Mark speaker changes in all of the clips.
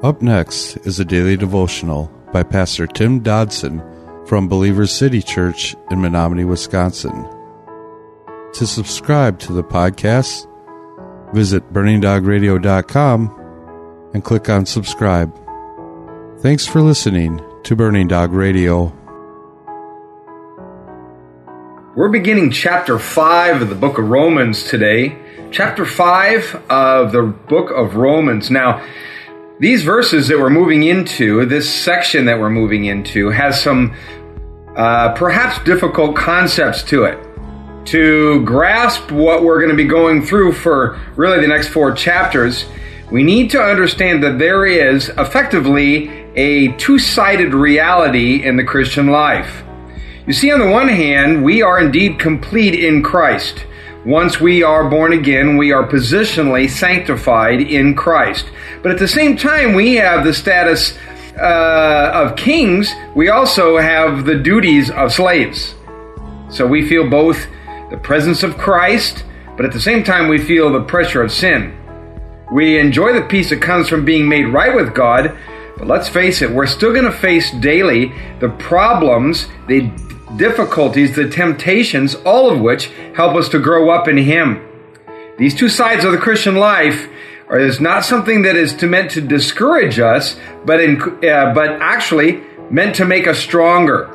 Speaker 1: Up next is a daily devotional by Pastor Tim Dodson from Believers City Church in Menominee, Wisconsin. To subscribe to the podcast, visit burningdogradio.com and click on subscribe. Thanks for listening to Burning Dog Radio.
Speaker 2: We're beginning chapter 5 of the book of Romans today. Chapter 5 of the book of Romans. Now, these verses that we're moving into, this section that we're moving into, has some uh, perhaps difficult concepts to it. To grasp what we're going to be going through for really the next four chapters, we need to understand that there is effectively a two sided reality in the Christian life. You see, on the one hand, we are indeed complete in Christ. Once we are born again, we are positionally sanctified in Christ. But at the same time, we have the status uh, of kings, we also have the duties of slaves. So we feel both the presence of Christ, but at the same time, we feel the pressure of sin. We enjoy the peace that comes from being made right with God, but let's face it, we're still going to face daily the problems, the difficulties, the temptations, all of which help us to grow up in Him. These two sides of the Christian life are is not something that is to meant to discourage us, but in, uh, but actually meant to make us stronger.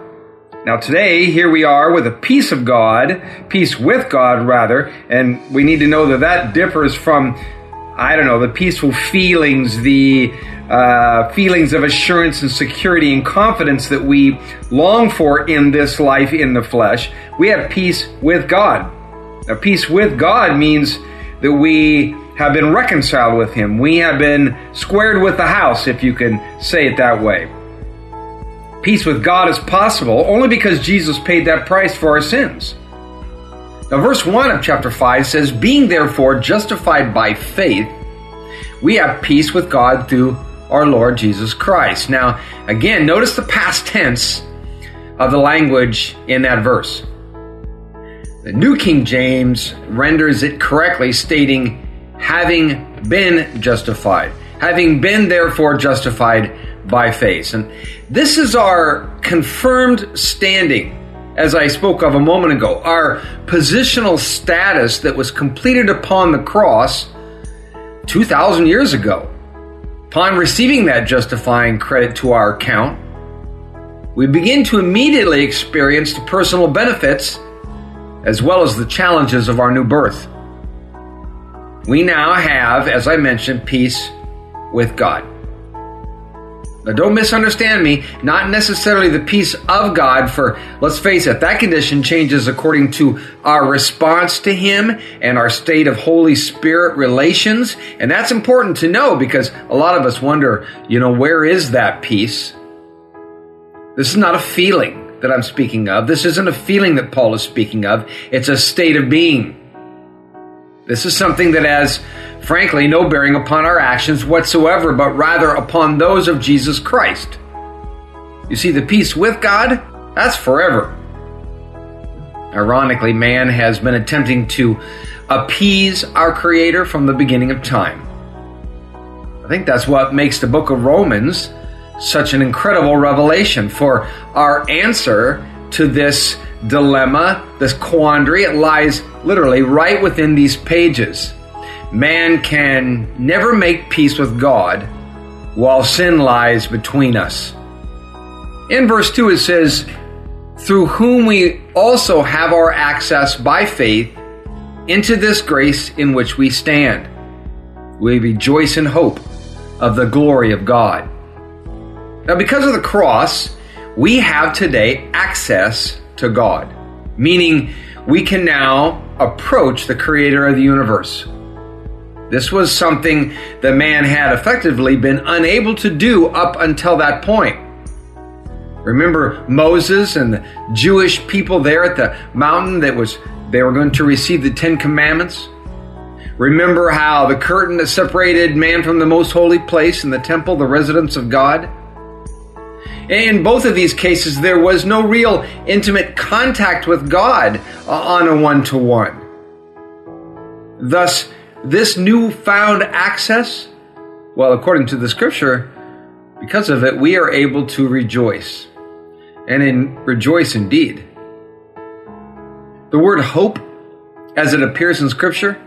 Speaker 2: Now today, here we are with a peace of God, peace with God rather, and we need to know that that differs from, I don't know, the peaceful feelings, the uh, feelings of assurance and security and confidence that we long for in this life in the flesh. We have peace with God. Now, peace with God means that we have been reconciled with Him. We have been squared with the house, if you can say it that way. Peace with God is possible only because Jesus paid that price for our sins. Now, verse 1 of chapter 5 says, Being therefore justified by faith, we have peace with God through our Lord Jesus Christ. Now, again, notice the past tense of the language in that verse. The New King James renders it correctly, stating, having been justified, having been therefore justified by faith. And this is our confirmed standing, as I spoke of a moment ago, our positional status that was completed upon the cross 2,000 years ago. Upon receiving that justifying credit to our account, we begin to immediately experience the personal benefits as well as the challenges of our new birth. We now have, as I mentioned, peace with God. Now, don't misunderstand me, not necessarily the peace of God, for let's face it, that condition changes according to our response to Him and our state of Holy Spirit relations. And that's important to know because a lot of us wonder, you know, where is that peace? This is not a feeling that I'm speaking of. This isn't a feeling that Paul is speaking of. It's a state of being. This is something that has, frankly, no bearing upon our actions whatsoever, but rather upon those of Jesus Christ. You see, the peace with God, that's forever. Ironically, man has been attempting to appease our Creator from the beginning of time. I think that's what makes the book of Romans such an incredible revelation, for our answer to this dilemma, this quandary. It lies literally right within these pages. Man can never make peace with God while sin lies between us. In verse 2, it says, Through whom we also have our access by faith into this grace in which we stand. We rejoice in hope of the glory of God. Now, because of the cross, we have today access to God, meaning we can now approach the creator of the universe. This was something that man had effectively been unable to do up until that point. Remember Moses and the Jewish people there at the mountain that was they were going to receive the 10 commandments? Remember how the curtain that separated man from the most holy place in the temple, the residence of God? In both of these cases, there was no real intimate contact with God uh, on a one to one. Thus, this newfound access, well, according to the scripture, Because of it, we are able to rejoice, and in rejoice indeed. The word hope, as it appears in Scripture,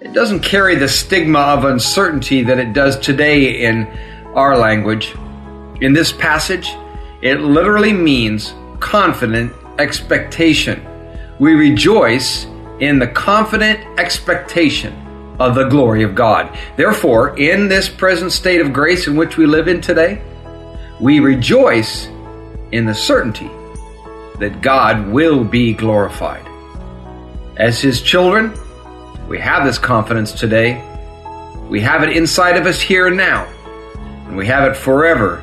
Speaker 2: it doesn't carry the stigma of uncertainty that it does today in our language. In this passage, it literally means confident expectation. We rejoice in the confident expectation of the glory of God. Therefore, in this present state of grace in which we live in today, we rejoice in the certainty that God will be glorified. As His children, we have this confidence today. We have it inside of us here and now. And we have it forever,